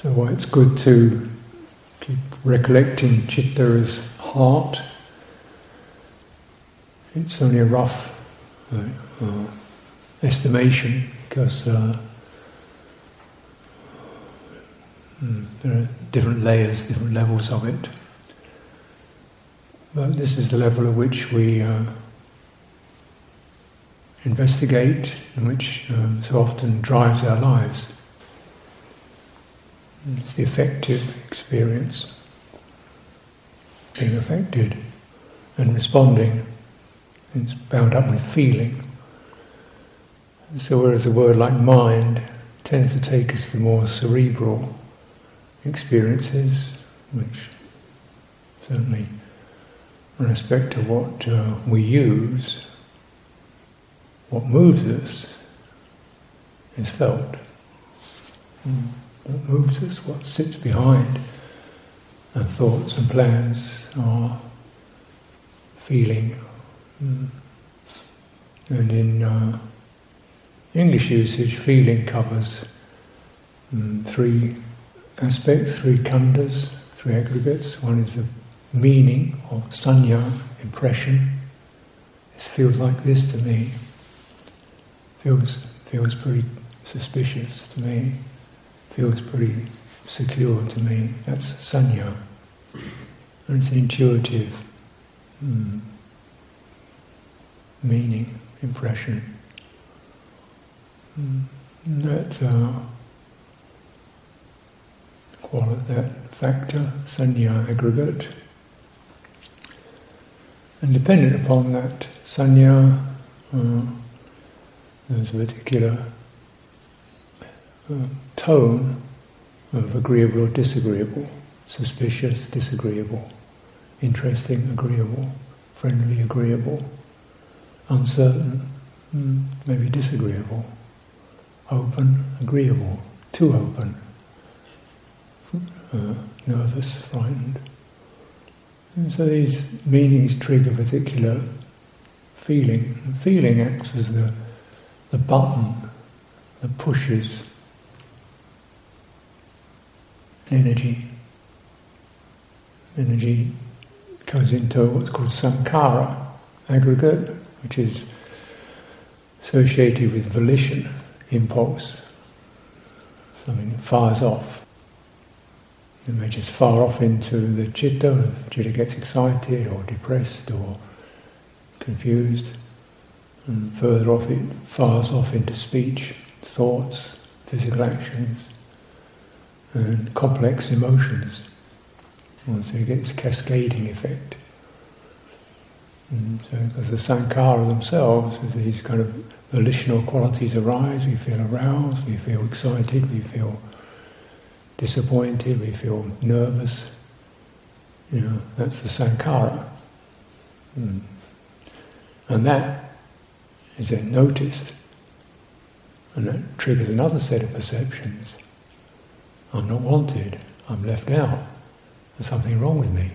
So why it's good to keep recollecting citta as heart. It's only a rough uh, uh, estimation because uh, mm, there are different layers, different levels of it. But this is the level at which we uh, investigate and which um, so often drives our lives. It's the affective experience, being affected and responding. It's bound up with feeling. So, whereas a word like mind tends to take us to more cerebral experiences, which certainly, in respect to what uh, we use, what moves us is felt. Mm what moves us, what sits behind our thoughts and plans, our feeling. Mm. And in uh, English usage, feeling covers um, three aspects, three khandhas, three aggregates. One is the meaning or sanya, impression. This feels like this to me. Feels feels pretty suspicious to me feels pretty secure to me. That's sanya. And it's an intuitive mm, meaning, impression. Mm, that uh, quality, that factor, sanya aggregate. And dependent upon that sanya, uh, there's a particular tone of agreeable or disagreeable, suspicious, disagreeable, interesting, agreeable, friendly, agreeable, uncertain, mm, maybe disagreeable, open, agreeable, too open, uh, nervous, frightened. And so these meanings trigger particular feeling. feeling acts as the, the button that pushes energy. Energy goes into what's called sankhara, aggregate, which is associated with volition, impulse, something that fires off. It may just fire off into the citta, citta gets excited or depressed or confused, and further off it fires off into speech, thoughts, physical actions and complex emotions. And so you get this cascading effect. And so because the sankhara themselves, as these kind of volitional qualities arise, we feel aroused, we feel excited, we feel disappointed, we feel nervous. You know, that's the sankhara. Mm. And that is then noticed, and that triggers another set of perceptions. I'm not wanted, I'm left out, there's something wrong with me.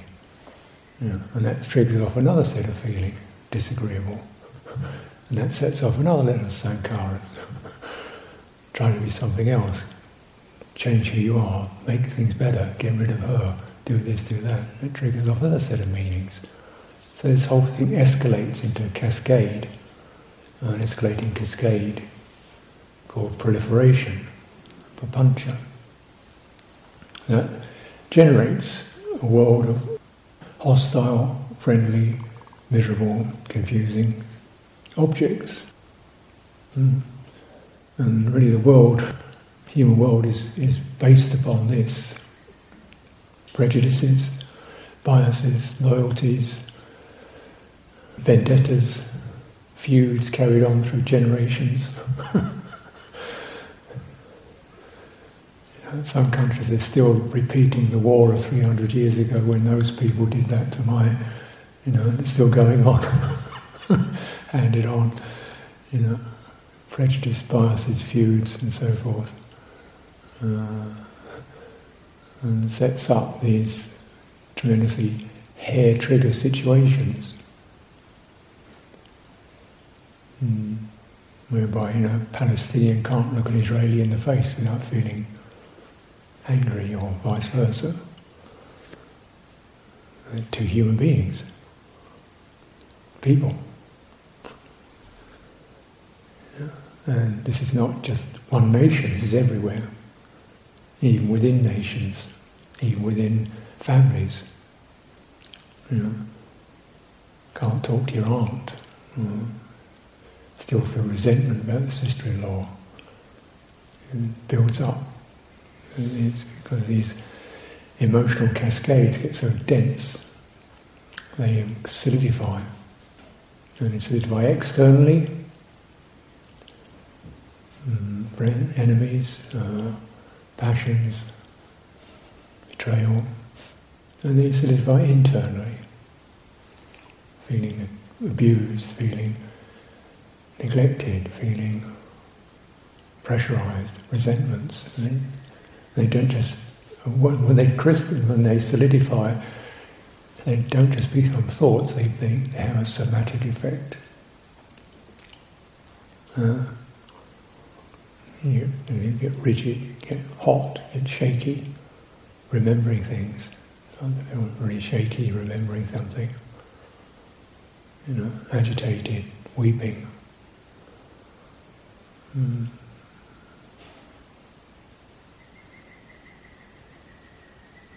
and that triggers off another set of feeling, disagreeable. And that sets off another level of sankhara, trying to be something else, change who you are, make things better, get rid of her, do this, do that. It triggers off another set of meanings. So this whole thing escalates into a cascade, an escalating cascade called proliferation, papancha that generates a world of hostile, friendly, miserable, confusing objects. Mm. And really the world, human world is, is based upon this. Prejudices, biases, loyalties, vendettas, feuds carried on through generations. some countries they're still repeating the war of 300 years ago when those people did that to my, you know, and it's still going on, handed on, you know, prejudice, biases, feuds, and so forth. Uh, and sets up these tremendously hair trigger situations. Mm. Whereby, you know, Palestinian can't look an Israeli in the face without feeling angry or vice versa. Uh, to human beings, people. And this is not just one nation, this is everywhere. Even within nations, even within families. You know, can't talk to your aunt. You know, still feel resentment about the sister-in-law. It builds up. It's because these emotional cascades get so dense, they solidify. And they solidify externally, mm, enemies, uh, passions, betrayal, and they solidify internally, feeling abused, feeling neglected, feeling pressurized, resentments. They, they don't just when they when they solidify, they don't just become thoughts; they, they, they have a somatic effect. Uh, you, you, get rigid, you get hot, get shaky, remembering things. Really shaky, remembering something. You know, agitated, weeping. Mm.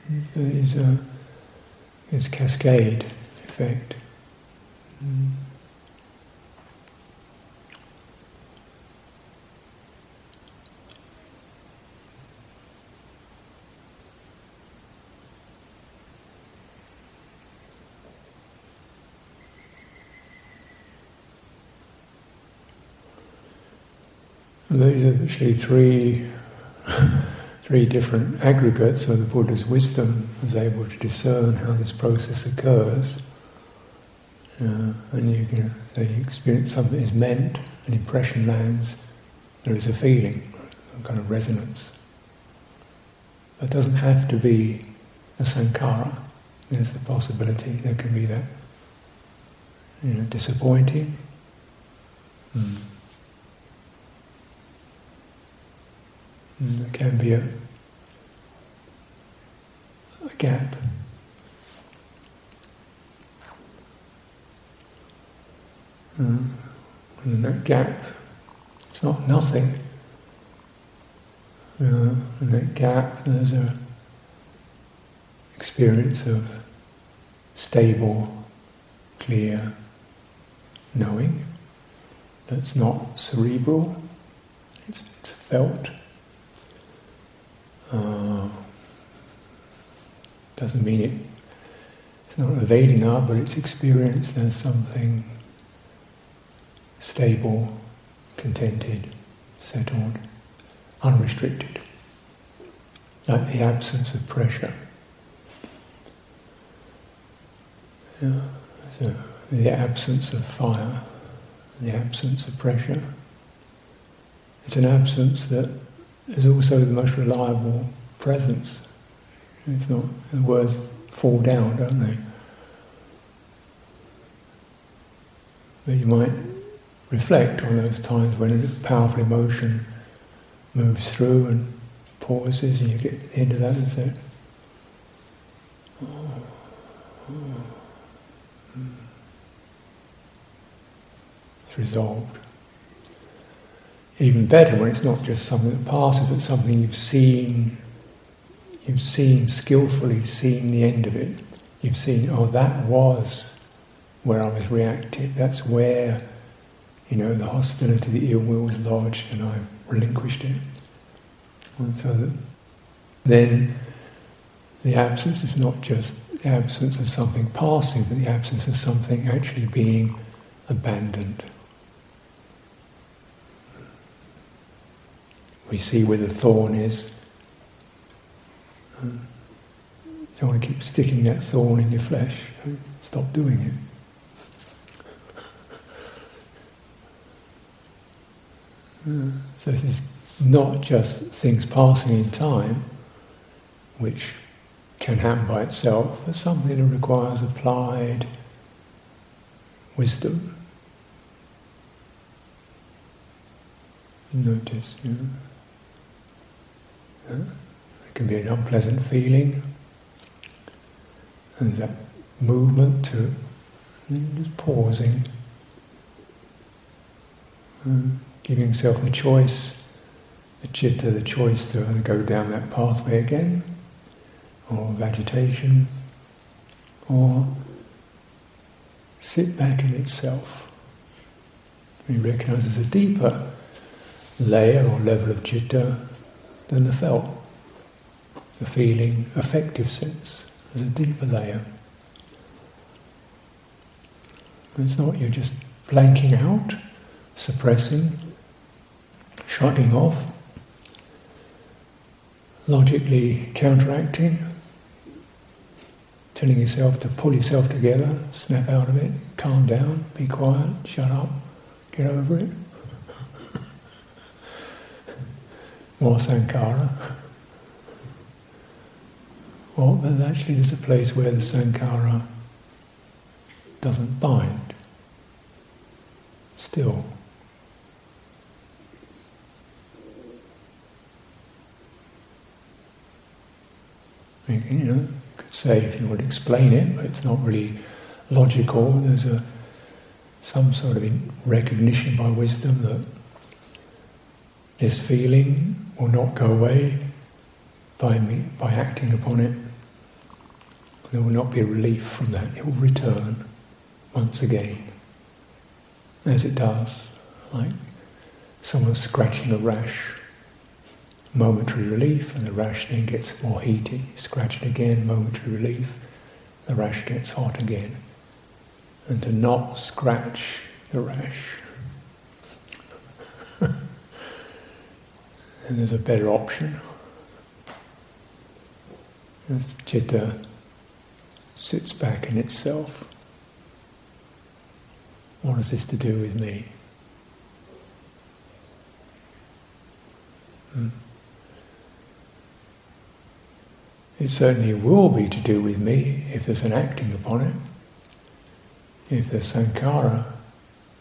It's a it's cascade effect. Mm. are actually three three different aggregates where the Buddha's wisdom was able to discern how this process occurs. Uh, and you can so you experience something is meant, an impression lands, there is a feeling, some kind of resonance. It doesn't have to be a sankhara. There's the possibility there can be that you know, disappointing. Mm. There can be a, a gap. Mm. And that gap, it's not nothing. Uh, in that gap, there's a experience of stable, clear knowing that's not cerebral, it's, it's felt. Uh, doesn't mean it, it's not evading art, but it's experienced as something stable, contented, settled, unrestricted, like the absence of pressure. Yeah, so the absence of fire, the absence of pressure. It's an absence that is also the most reliable presence. It's not, the words fall down, don't they? But you might reflect on those times when a powerful emotion moves through and pauses, and you get into that and say, oh, oh, hmm. It's resolved even better when it's not just something that passes, but something you've seen, you've seen skillfully, seen the end of it. You've seen, oh, that was where I was reactive. That's where, you know, the hostility, the ill will was lodged, and I relinquished it. And so that then the absence is not just the absence of something passing, but the absence of something actually being abandoned. We see where the thorn is. You don't want to keep sticking that thorn in your flesh. Hmm. Stop doing it. Hmm. So this is not just things passing in time, which can happen by itself, but something that requires applied wisdom. Notice, you know. Can be an unpleasant feeling. And that movement to just pausing, um, giving yourself the choice, the citta, the choice to go down that pathway again, or of agitation, or sit back in itself. We recognize there's a deeper layer or level of citta than the felt, the feeling, affective sense. There's a deeper layer. It's not you're just blanking out, suppressing, shutting off, logically counteracting, telling yourself to pull yourself together, snap out of it, calm down, be quiet, shut up, get over it. More sankhara. Well, actually there's a place where the sankhara doesn't bind. Still. You know, could say if you would explain it, but it's not really logical. There's a some sort of recognition by wisdom that this feeling will not go away by me by acting upon it. There will not be relief from that. It will return once again, as it does, like someone scratching a rash. Momentary relief, and the rash then gets more heated. Scratch it again, momentary relief, the rash gets hot again. And to not scratch the rash. There's a better option. As citta sits back in itself. What has this to do with me? Hmm. It certainly will be to do with me if there's an acting upon it. If the sankhara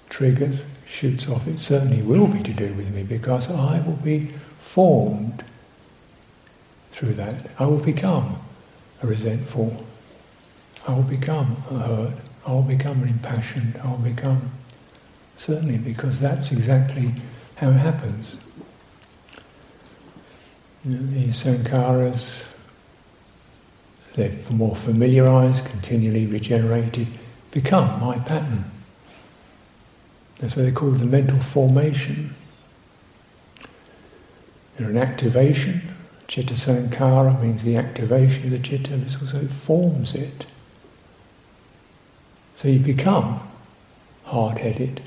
triggers, shoots off, it certainly will be to do with me because I will be formed through that. I will become a resentful. I will become a hurt. I will become impassioned. I will become certainly because that's exactly how it happens. These sankharas they're more familiarized, continually regenerated, become my pattern. That's why they call it the mental formation. And an activation, citta sankhara means the activation of the citta, this also forms it. So you become hard-headed,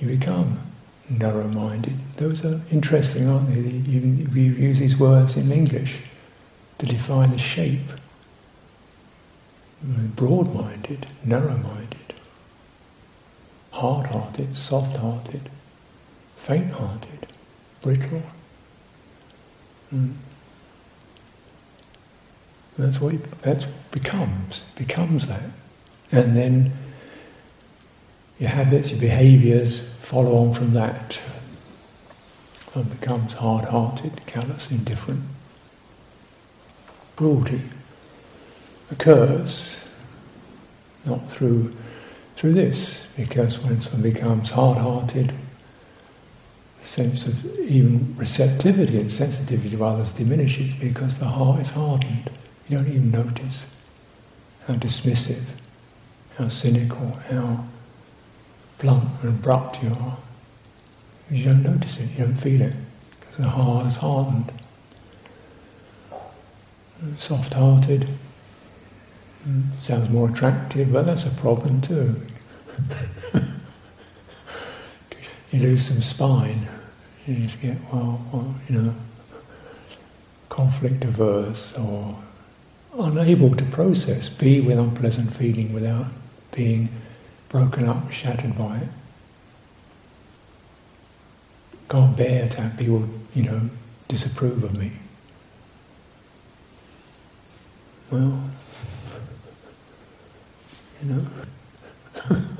you become narrow-minded. Those are interesting, aren't they? You, you use these words in English to define the shape broad-minded, narrow-minded, hard-hearted, soft-hearted, faint-hearted, brittle. Mm. That's what it, that's becomes becomes that, and then your habits, your behaviours follow on from that, and becomes hard-hearted, callous, indifferent, cruelty occurs not through through this, because when someone becomes hard-hearted, sense of even receptivity and sensitivity to others diminishes because the heart is hardened. You don't even notice how dismissive, how cynical, how blunt and abrupt you are. You don't notice it, you don't feel it, because the heart is hardened. Soft-hearted, sounds more attractive, but that's a problem too. you lose some spine, you just get, well, well, you know, conflict averse or unable to process, be with unpleasant feeling without being broken up, shattered by it. Can't bear to have people, you know, disapprove of me. Well, you know?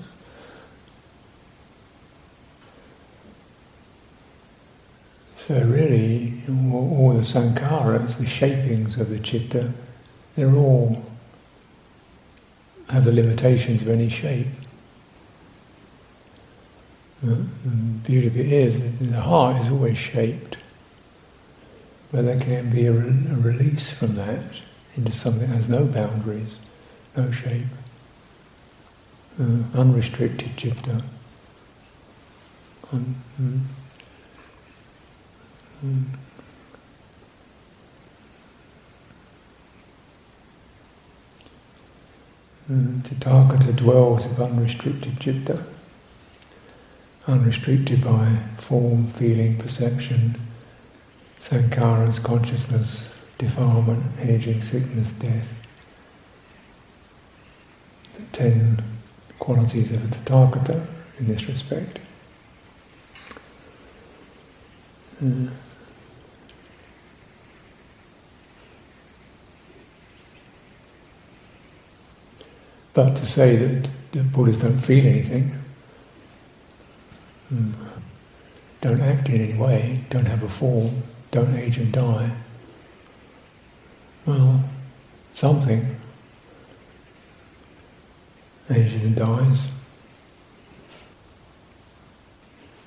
so really, all, all the sankharas, the shapings of the citta, they're all have the limitations of any shape. The beauty of it is the heart is always shaped, but there can be a, re- a release from that into something that has no boundaries, no shape, uh, unrestricted citta. Un- mm, mm. Mm, Tathagata dwells with unrestricted citta, unrestricted by form, feeling, perception, sankharas, consciousness, defilement, aging, sickness, death. The ten qualities of the Tathagata in this respect. Mm. But to say that the Buddhas don't feel anything, hmm, don't act in any way, don't have a form, don't age and die, well, something ages and dies.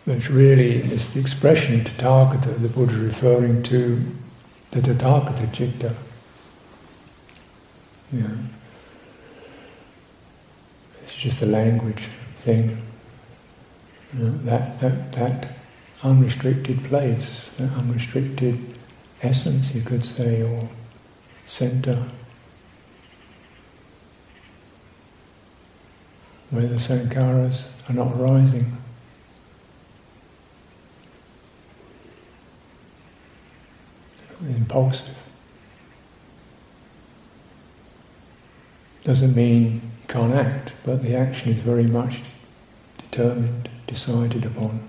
But really is the expression Tathagata, the Buddha referring to the Tathagata citta. Yeah. It's just a language thing. That, that, that unrestricted place, that unrestricted essence, you could say, or center, where the sankharas are not arising. Impulsive. Doesn't mean you can't act, but the action is very much determined, decided upon,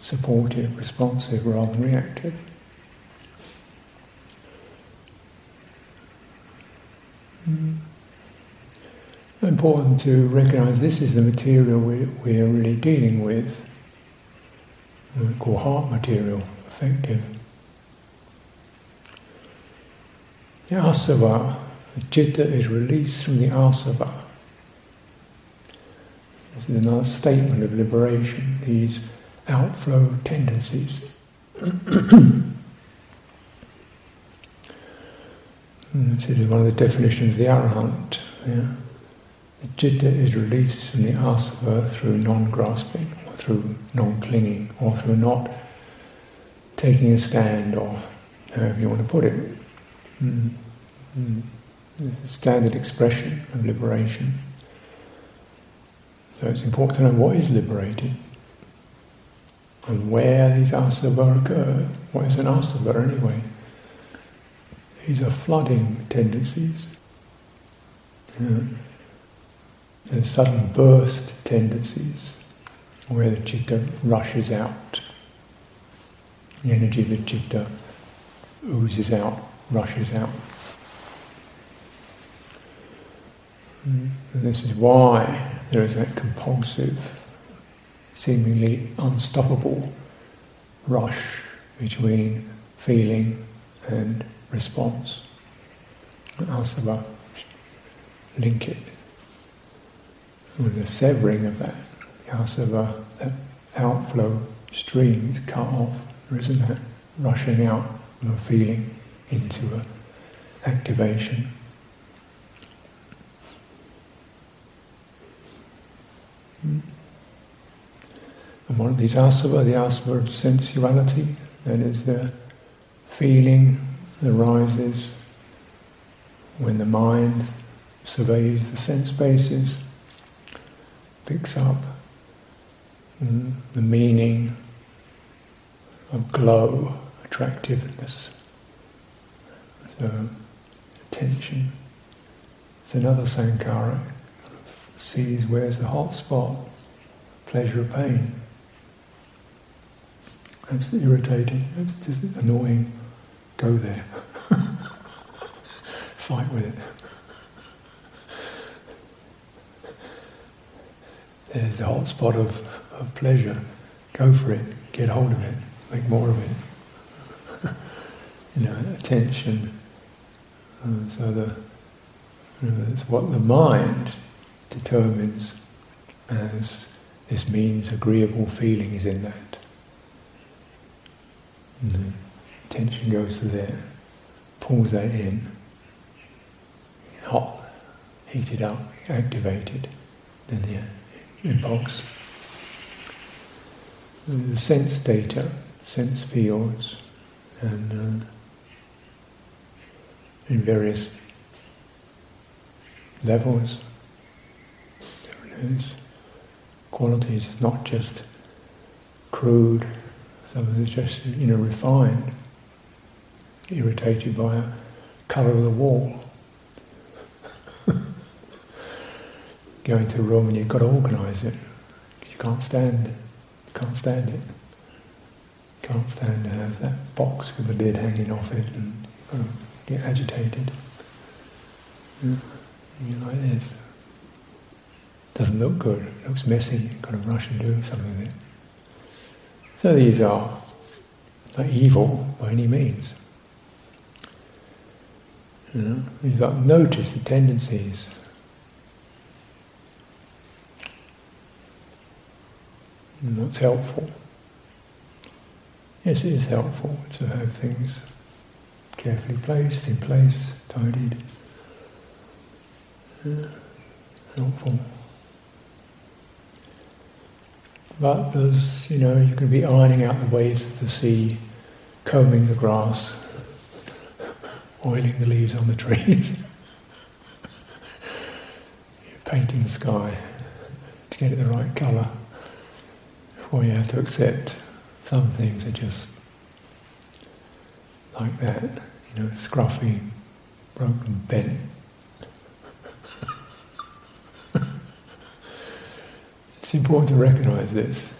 supportive, responsive rather than reactive. Mm. Important to recognize this is the material we, we are really dealing with, we call heart material, affective. The asava the citta is released from the asava. This is another statement of liberation, these outflow tendencies. Mm, this is one of the definitions of the arahant. Yeah? The citta is released from the asava through non-grasping, or through non-clinging, or through not taking a stand, or however you want to put it. Mm. Mm the standard expression of liberation. So it's important to know what is liberated and where these asava occur. What is an asava anyway? These are flooding tendencies. You know, sudden burst tendencies where the citta rushes out. The energy of the citta oozes out, rushes out. This is why there is that compulsive, seemingly unstoppable rush between feeling and response. Asava link it with the severing of that. The asava, that outflow stream is cut off. There isn't that rushing out of feeling into a activation. And one of these asava, the asava of sensuality, that is the feeling that arises when the mind surveys the sense bases, picks up mm, the meaning of glow, attractiveness, attention. It's another sankhara, sees where's the hot spot, pleasure or pain. That's irritating, that's just annoying. Go there. Fight with it. There's the hot spot of, of pleasure. Go for it. Get hold of it. Make more of it. you know, attention. Uh, so the, you know, it's what the mind determines as this means agreeable feeling is in that. And the attention goes to there, pulls that in, hot, heated up, activated, then the impulse. The sense data, sense fields, and uh, in various levels, qualities, not just crude, some of it just, you know, refined, irritated by a colour of the wall. Going to a room and you've got to organise it. You can't stand, it. you can't stand it. You can't stand to have that box with the lid hanging off it and you get agitated. Yeah. You're like this doesn't look good, it looks messy, you've got to rush and do something with it. So these are not evil by any means. You know, you've got to notice the tendencies. And what's helpful? Yes, it is helpful to have things carefully placed, in place, tidied. Helpful. But there's, you know, you can be ironing out the waves of the sea, combing the grass, oiling the leaves on the trees, painting the sky to get it the right colour. Before you have to accept some things are just like that, you know, scruffy, broken, bent. It's important to recognize this.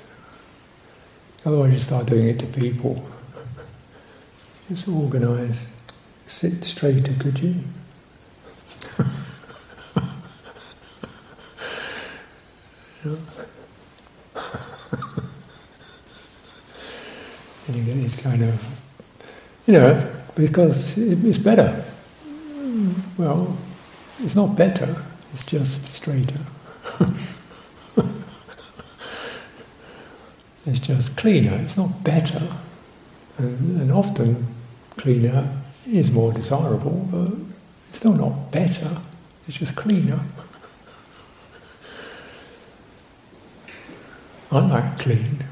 Otherwise, you start doing it to people. Just organize, sit straighter, could you? and you get these kind of, you know, because it's better. Well, it's not better, it's just straighter. It's just cleaner, it's not better. And, and often cleaner is more desirable, but it's still not better, it's just cleaner. I like clean.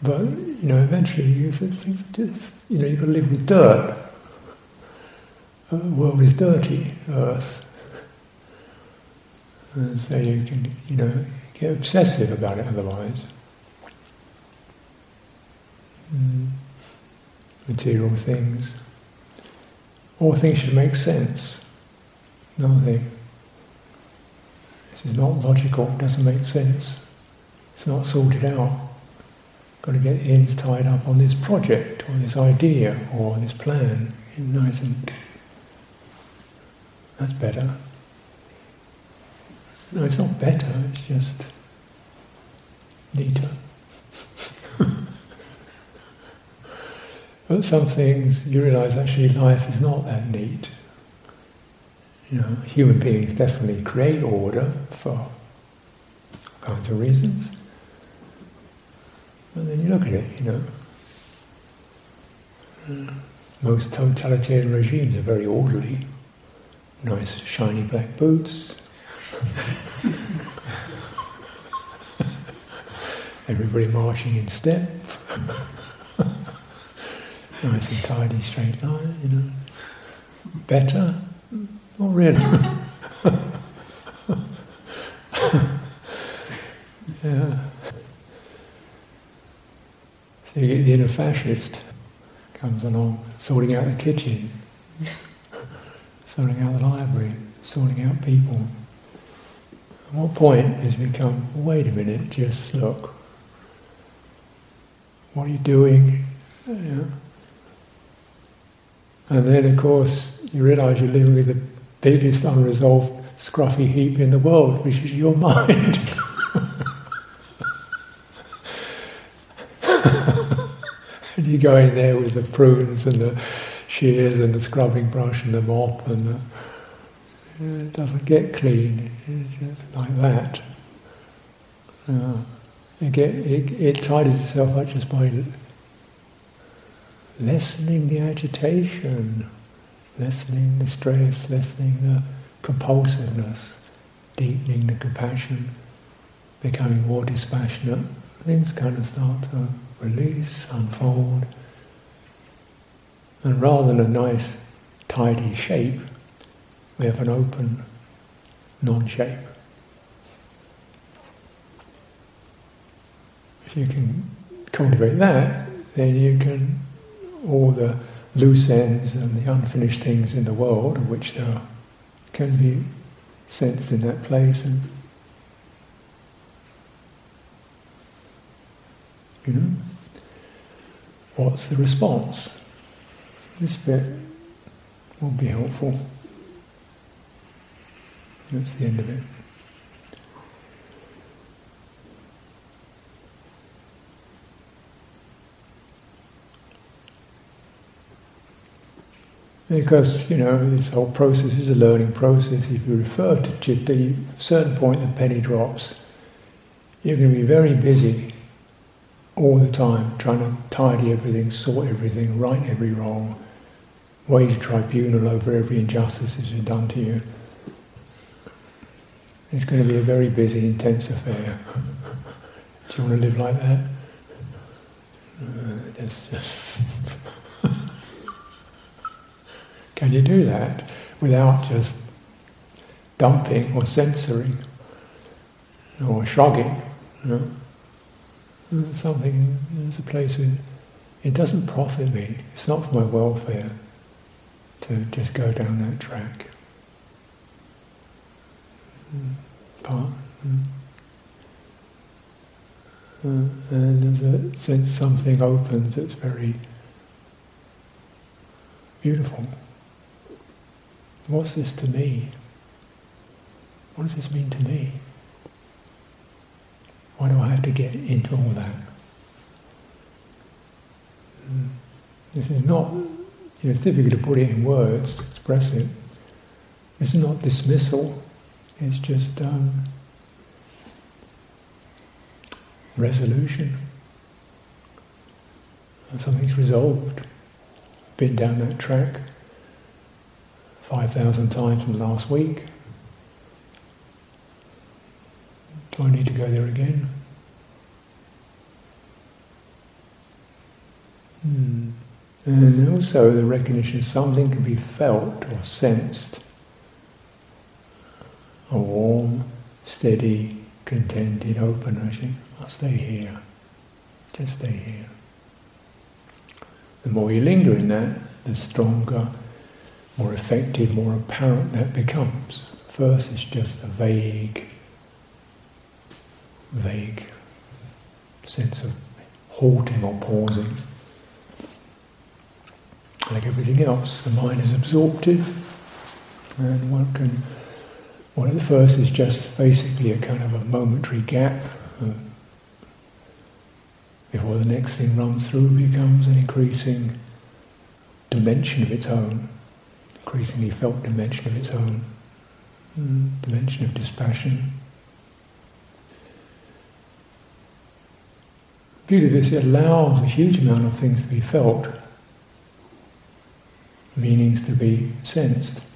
But, you know, eventually you things just, you know, you've got to live with dirt. The world is dirty, earth. And so you can, you know, get obsessive about it otherwise. Mm. Material things. All things should make sense. Nothing. This is not logical, it doesn't make sense. It's not sorted out. Got to get ends tied up on this project, or this idea, or this plan. And nice and that's better. No, it's not better, it's just neater. but some things you realize actually life is not that neat. You know, human beings definitely create order for all kinds of reasons. And then you look at it, you know. Most totalitarian regimes are very orderly. Nice shiny black boots, Everybody marching in step. nice and tidy straight line, you know. Better? Not really. yeah. Get the inner fascist comes along, sorting out the kitchen, sorting out the library, sorting out people. At what point has become, wait a minute, just look. What are you doing? Yeah. And then, of course, you realize you're living with the biggest unresolved scruffy heap in the world, which is your mind. you go in there with the prunes and the shears and the scrubbing brush and the mop and the, it doesn't get clean. It's just like that. Uh, it, it, it tidies itself up just by lessening the agitation, lessening the stress, lessening the compulsiveness, deepening the compassion, becoming more dispassionate. Things kind of start to release, unfold. And rather than a nice, tidy shape, we have an open non-shape. If you can cultivate that, then you can, all the loose ends and the unfinished things in the world, of which there are, can be sensed in that place and you know what's the response this bit will be helpful that's the end of it. Because, you know, this whole process is a learning process. If you refer to citta, at a certain point the penny drops. You're going to be very busy all the time, trying to tidy everything, sort everything, right every wrong, wage tribunal over every injustice that's been done to you. It's going to be a very busy, intense affair. Do you want to live like that? Uh, just, Can you do that without just dumping or censoring or shrugging? You know? Mm, something, there's a place where it doesn't profit me, it's not for my welfare to just go down that track mm, part. Mm. Uh, and there's a sense something opens that's very beautiful. What's this to me? What does this mean to me? Why do I have to get into all that? This is not, you know, it's difficult to put it in words, express it. It's not dismissal. It's just um, resolution. Something's resolved. Been down that track 5,000 times in the last week. Do I need to go there again? Hmm. And also the recognition something can be felt or sensed a warm, steady, contented, open ocean. I'll stay here. Just stay here. The more you linger in that, the stronger, more effective, more apparent that becomes. First, it's just a vague, vague sense of halting or pausing. Like everything else, the mind is absorptive, and one can well, the first is just basically a kind of a momentary gap uh, before the next thing runs through becomes an increasing dimension of its own, increasingly felt dimension of its own, mm, dimension of dispassion. Beauty of this, it allows a huge amount of things to be felt, meanings to be sensed,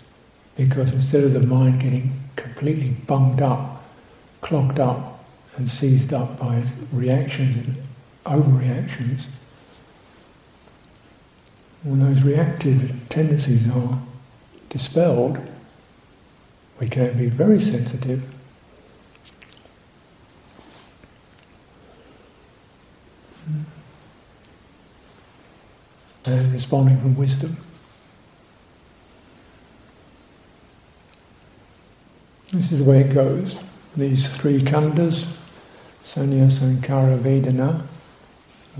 because instead of the mind getting completely bunged up, clogged up, and seized up by its reactions and overreactions, when those reactive tendencies are dispelled, we can be very sensitive. And responding from wisdom. This is the way it goes. These three khandhas, Sanya, Sankhara, Vedana,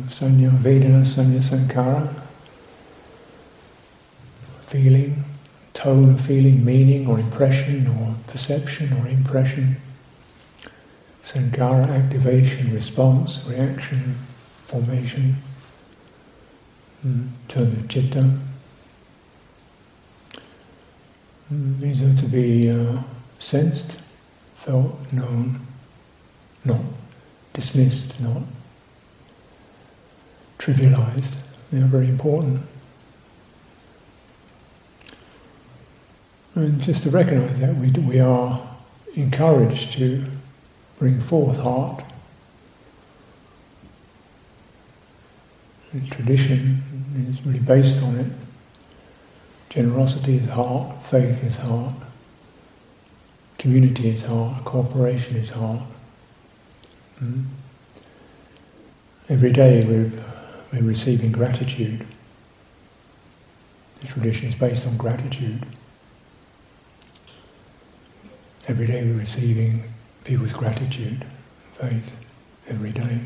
Sanya, Vedana, Sanya, Sankhara, feeling, tone of feeling, meaning or impression or perception or impression, Sankhara, activation, response, reaction, formation, of citta. These are to be uh, sensed, felt, known, not dismissed, not trivialized. They are very important. And just to recognize that, we, we are encouraged to bring forth heart. The tradition is really based on it. Generosity is heart, faith is heart, community is heart, cooperation is heart. Mm. Every day we're, we're receiving gratitude. The tradition is based on gratitude. Every day we're receiving people's gratitude, faith, every day.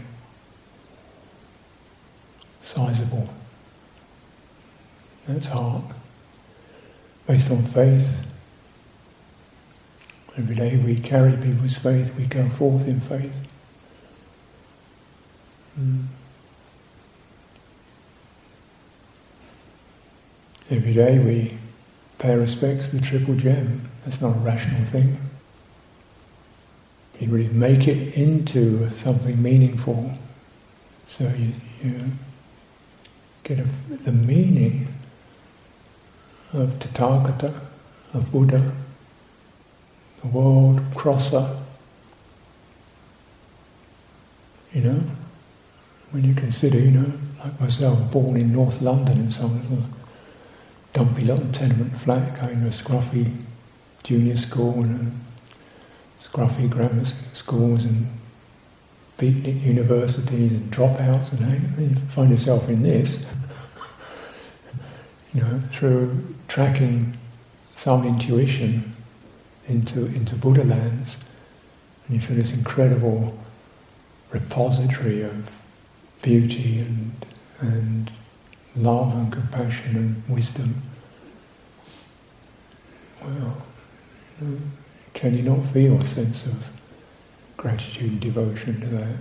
Sizable. That's heart. Based on faith. Every day we carry people's faith, we go forth in faith. Mm. Every day we pay respects to the triple gem. That's not a rational thing. You really make it into something meaningful. So you, you get a, the meaning of Tathagata, of Buddha, the world crosser. You know, when you consider, you know, like myself, born in North London in some little dumpy little tenement flat, going to a scruffy junior school and a scruffy grammar schools and beatnik universities and dropouts and you find yourself in this. you know, through tracking some intuition into into Buddha lands, and you feel this incredible repository of beauty and and love and compassion and wisdom. Well, can you not feel a sense of gratitude and devotion to that?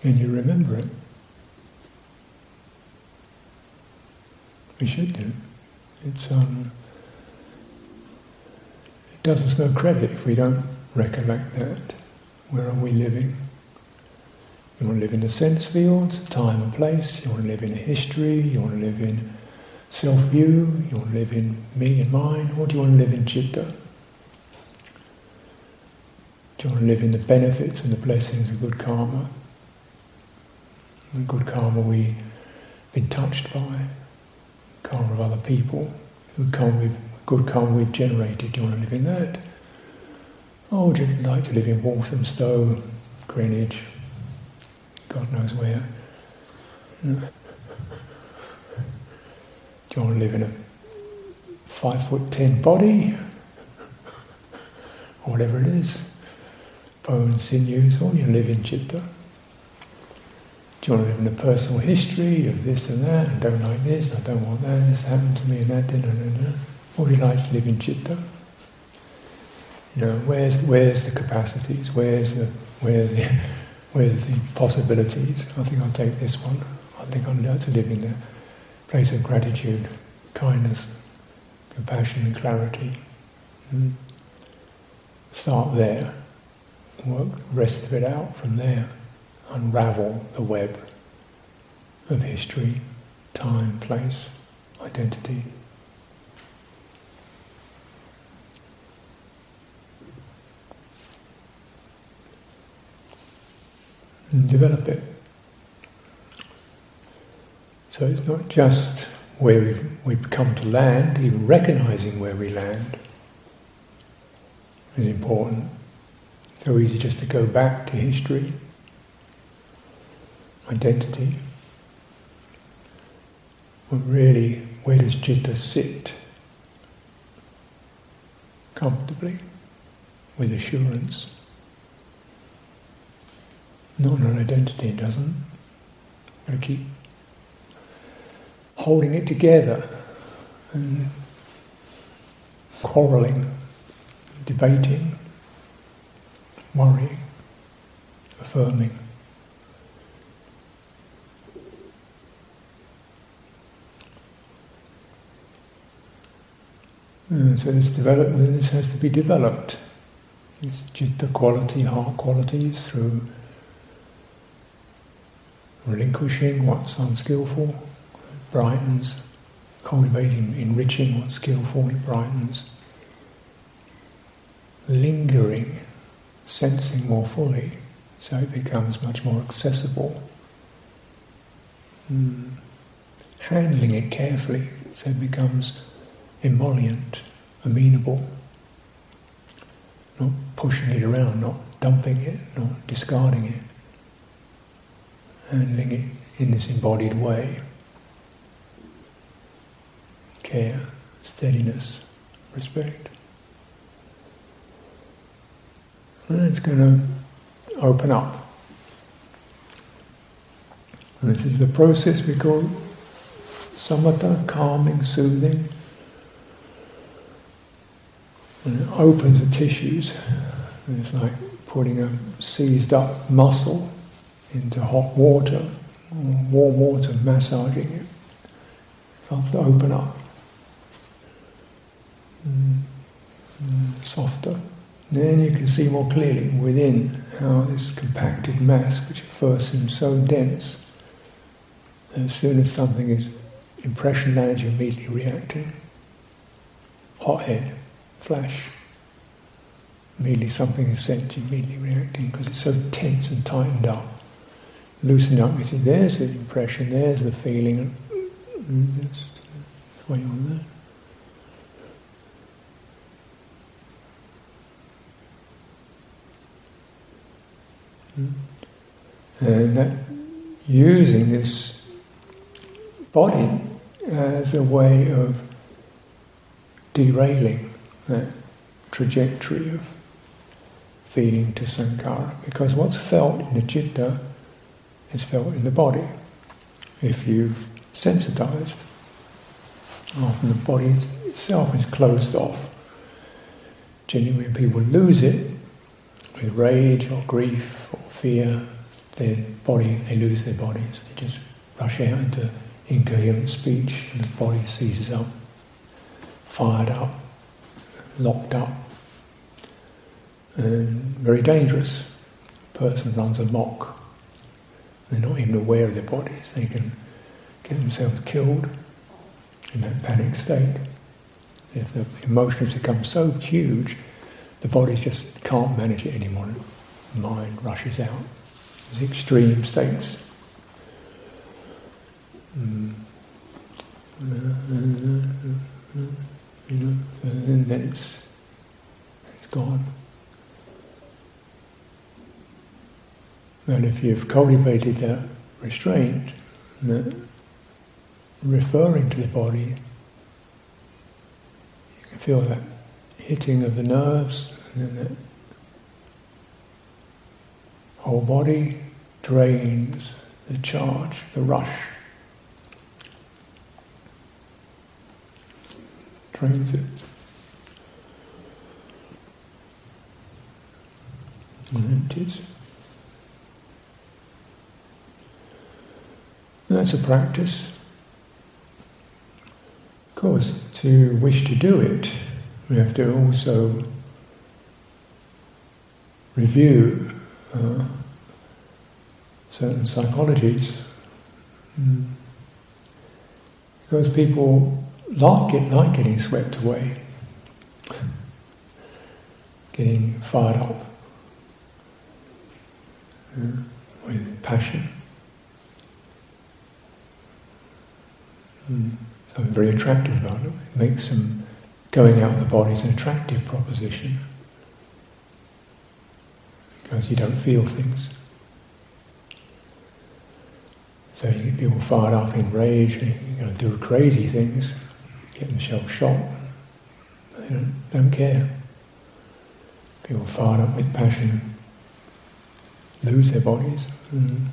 Can you remember it? We should do. It's um, it does us no credit if we don't recollect that. Where are we living? You want to live in the sense fields, time and place. You want to live in a history. You want to live in self-view. You want to live in me and mine. Or do you want to live in citta? Do you want to live in the benefits and the blessings of good karma? And good karma we've been touched by, karma of other people, good karma we've, good karma we've generated. Do you want to live in that? Oh, or would you like to live in Walthamstow, Greenwich, God knows where. Do you want to live in a five foot ten body? Or whatever it is. Bones, sinews, or you live in citta. Do you want to live in a personal history of this and that, and don't like this, I don't want that, this happened to me and that didn't, and Or do you like to live in citta? You know, where's where's the capacities? Where's the where's the with the possibilities. I think I'll take this one. I think I'd like to live in the place of gratitude, kindness, compassion and clarity. Mm. Start there. Work the rest of it out from there. Unravel the web of history, time, place, identity. and develop it. So it's not just where we've, we've come to land, even recognizing where we land is important. So easy just to go back to history, identity. But really, where does citta sit? Comfortably, with assurance. Not an identity, doesn't. Got to keep holding it together and quarrelling, debating, worrying, affirming. And so this development, this has to be developed. It's the quality, heart qualities through relinquishing what's unskillful, brightens, cultivating, enriching what's skillful, it brightens, lingering, sensing more fully, so it becomes much more accessible. Mm. Handling it carefully, so it becomes emollient, amenable, not pushing it around, not dumping it, not discarding it, handling it in this embodied way. Care, steadiness, respect. And it's going to open up. And this is the process we call samatha, calming, soothing. And it opens the tissues. And it's like putting a seized up muscle into hot water, warm water, massaging it. Starts to open up. Mm, mm, softer. Then you can see more clearly within how this compacted mass, which at first seems so dense, as soon as something is impression lands, you immediately reacting. Hothead, flash. Immediately something is sent, to immediately reacting because it's so tense and tightened up. Loosened up, you see, there's the impression, there's the feeling. Just wait on that. And that using this body as a way of derailing that trajectory of feeling to sankhara. Because what's felt in the citta is felt in the body. If you've sensitized, often the body itself is closed off. When people lose it with rage or grief or fear, their body, they lose their bodies. They just rush out into incoherent speech and the body seizes up, fired up, locked up, and very dangerous. The person runs amok. They're not even aware of their bodies. They can get themselves killed in that panic state. If the emotions become so huge, the body just can't manage it anymore. Mind rushes out. These extreme states. Mm. You know, and then it's it's gone. And if you've cultivated that restraint, that referring to the body, you can feel that hitting of the nerves, and then the whole body drains the charge, the rush. Drains it. And empties. That's a practice. Of course, to wish to do it, we have to also review uh, certain psychologies. Mm. Because people like it, like getting swept away, getting fired up uh, with passion. Mm. Something very attractive about it. It makes them going out of the body is an attractive proposition because you don't feel things. So you get people fired up in rage, going to do crazy things, get themselves shot. They don't, don't care. People fired up with passion lose their bodies. Mm.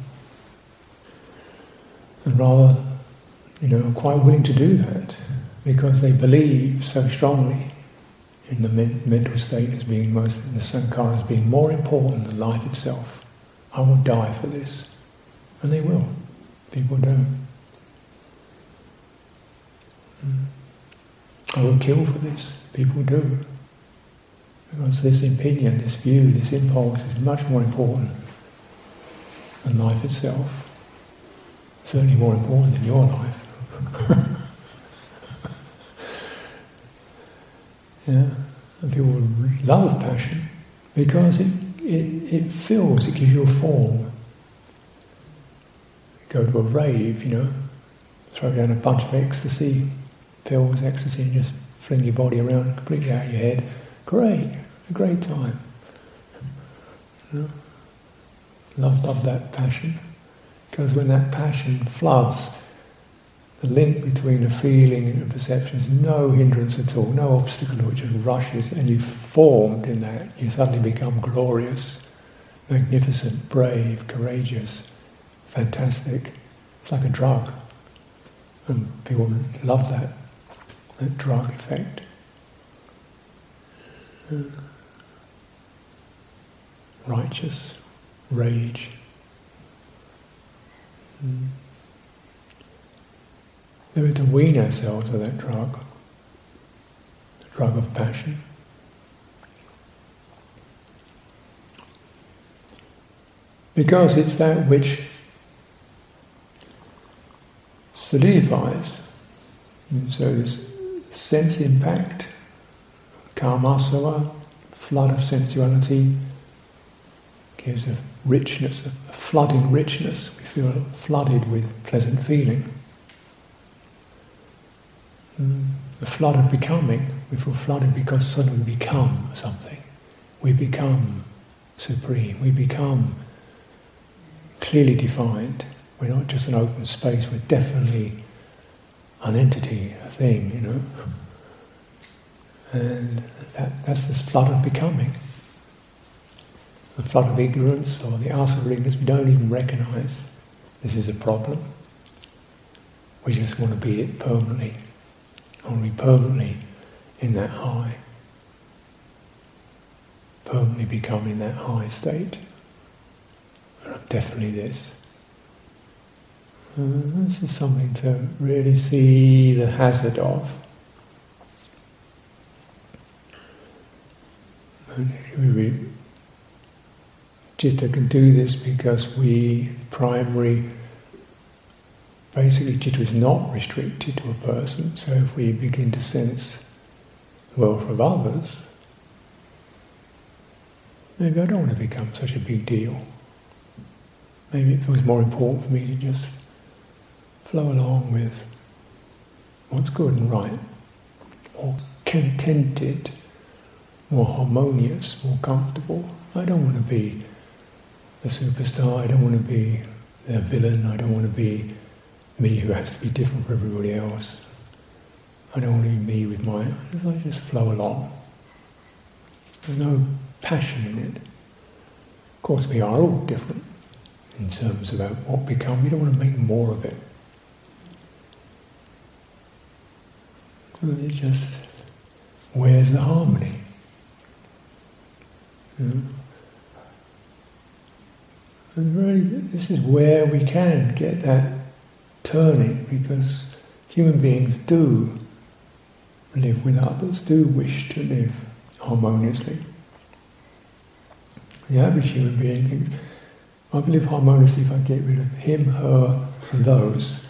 And rather, you know, are quite willing to do that because they believe so strongly in the mental state as being most, the sankhara as being more important than life itself. I will die for this. And they will. People do. Mm. I will kill for this. People do. Because this opinion, this view, this impulse is much more important than life itself. Certainly more important than your life. yeah. And people love passion because it, it, it fills, it gives you a form. Go to a rave, you know, throw down a bunch of ecstasy, pills, ecstasy, and just fling your body around completely out of your head. Great, a great time. Love, love that passion. Because when that passion floods, the link between a feeling and a perception is no hindrance at all, no obstacle which just rushes, and you've formed in that, you suddenly become glorious, magnificent, brave, courageous, fantastic. It's like a drug. And people love that, that drug effect. righteous, rage. Mm. Maybe to wean ourselves of that drug, the drug of passion. Because it's that which solidifies. And so this sense impact, kamasava, flood of sensuality, gives a richness, a flooding richness. We feel flooded with pleasant feeling. The flood of becoming, we feel flooded because suddenly we become something. We become supreme. We become clearly defined. We're not just an open space, we're definitely an entity, a thing, you know. And that, that's this flood of becoming. The flood of ignorance or the asava of ignorance we don't even recognize this is a problem. We just want to be it permanently. I want be permanently in that high. Permanently becoming that high state. And I'm definitely this. Uh, this is something to really see the hazard of. We, Citta can do this because we, primary, basically Citta is not restricted to a person, so if we begin to sense the welfare of others, maybe I don't want to become such a big deal. Maybe it feels more important for me to just flow along with what's good and right, more contented, more harmonious, more comfortable. I don't want to be a superstar, I don't want to be a villain, I don't want to be me who has to be different from everybody else. I don't want to be me with my, I just flow along. There's no passion in it. Of course, we are all different in terms about what we become. We don't want to make more of it. It just where's the harmony? And really, this is where we can get that turning because human beings do live with others, do wish to live harmoniously. The average human being thinks, I can live harmoniously if I get rid of him, her, and those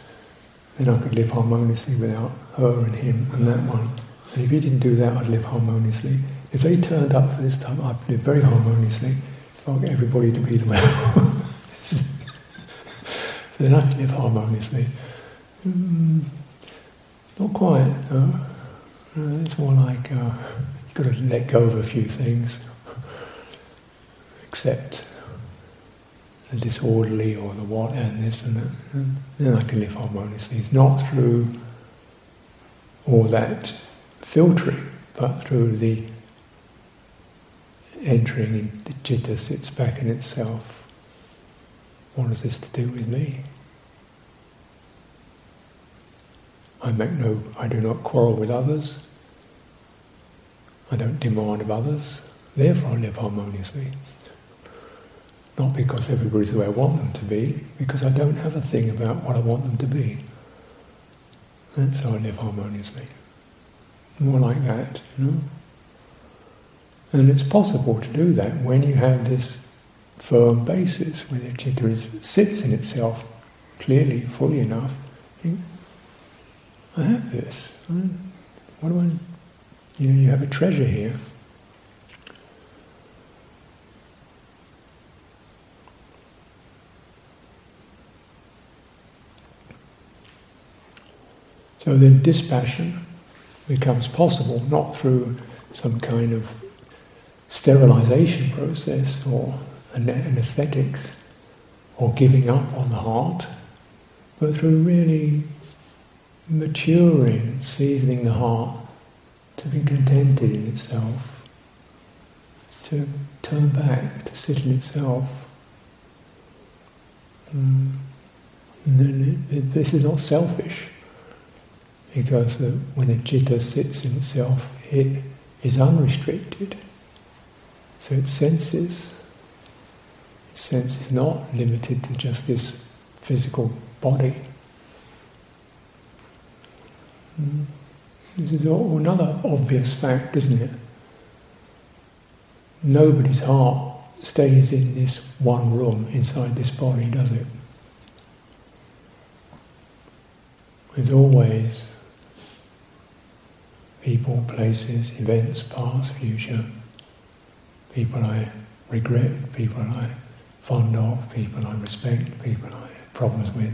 then I could live harmoniously without her and him and that one. And if he didn't do that, I'd live harmoniously. If they turned up for this time, I'd live very harmoniously. If I get everybody to be the way so then I could live harmoniously. Mm, not quite. No. Uh, it's more like uh, you've got to let go of a few things, accept the disorderly or the what and this and that, then I can live harmoniously. It's not through all that filtering, but through the entering in the citta sits back in itself. What has this to do with me? I make no I do not quarrel with others. I don't demand of others, therefore I live harmoniously. Not because everybody's the way I want them to be, because I don't have a thing about what I want them to be. That's how I live harmoniously. More like that, you know? And it's possible to do that when you have this firm basis, where the citta is, sits in itself clearly, fully enough. Think, I have this. What do I? You know, you have a treasure here. So then dispassion becomes possible not through some kind of sterilization process or anesthetics or giving up on the heart, but through really maturing, seasoning the heart to be contented in itself, to turn back, to sit in itself. Mm. It, it, this is not selfish because the, when the citta sits in itself, it is unrestricted. So its senses, sense is not limited to just this physical body. Hmm. This is another obvious fact, isn't it? Nobody's heart stays in this one room inside this body, does it? There's always people, places, events, past, future, people I regret, people I fond of, people I respect, people I have problems with.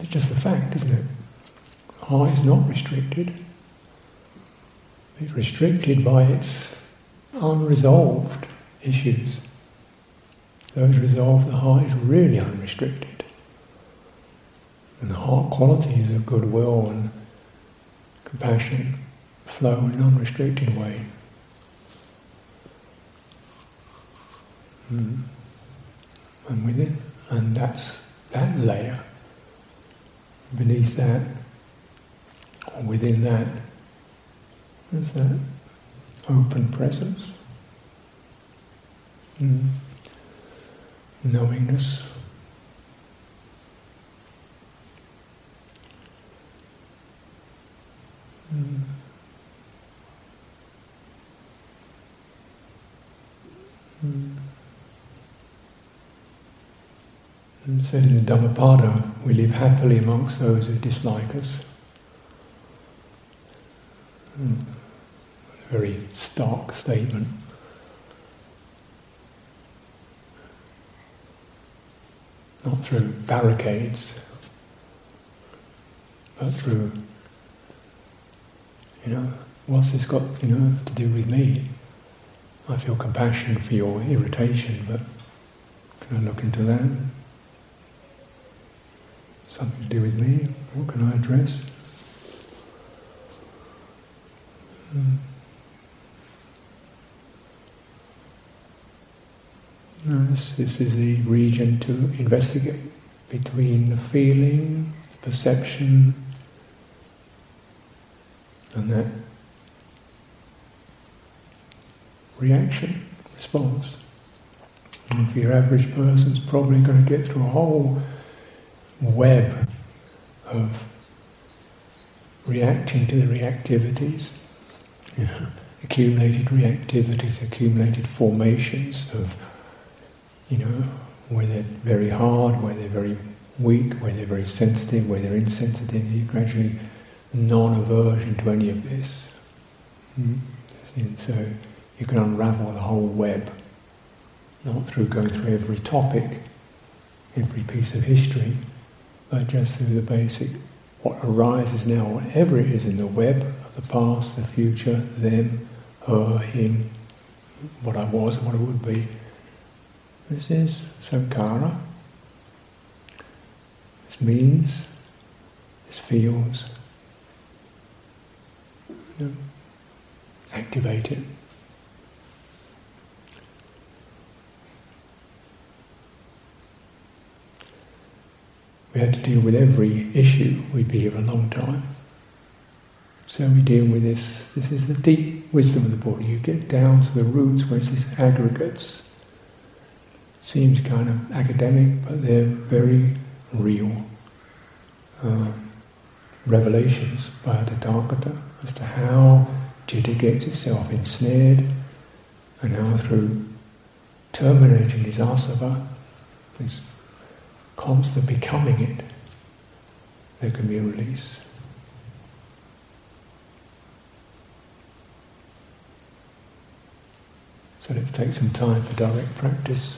It's just the fact, isn't it? Heart is not restricted. It's restricted by its unresolved issues. Those resolved, the heart is really unrestricted. And the heart qualities of goodwill and compassion flow in an unrestricted way. Mm. And within, and that's that layer. Beneath that, or within that, is that open presence, mm. knowingness. Said in the Dhammapada, we live happily amongst those who dislike us. Mm. A very stark statement. Not through barricades, but through you know, what's this got, you know, to do with me? I feel compassion for your irritation, but can I look into that? Something to do with me? What can I address? Hmm. This, this is the region to investigate between the feeling, perception, and that reaction, response. And if your average person's probably going to get through a whole web of reacting to the reactivities, you know, accumulated reactivities, accumulated formations of, you know, where they're very hard, where they're very weak, where they're very sensitive, where they're insensitive, you gradually non-aversion to any of this. Mm. And so you can unravel the whole web, not through going through every topic, every piece of history, but just through the basic, what arises now, whatever it is in the web of the past, the future, them, her, him, what I was, and what I would be. This is sankhara. This means, this feels, activate it. We had to deal with every issue, we'd be here a long time. So we deal with this. This is the deep wisdom of the Buddha. You get down to the roots where it's this aggregates. Seems kind of academic, but they're very real uh, revelations by the Tathagata as to how citta gets itself ensnared and how through terminating his asava, this constant becoming it, there can be a release. So let's take some time for direct practice.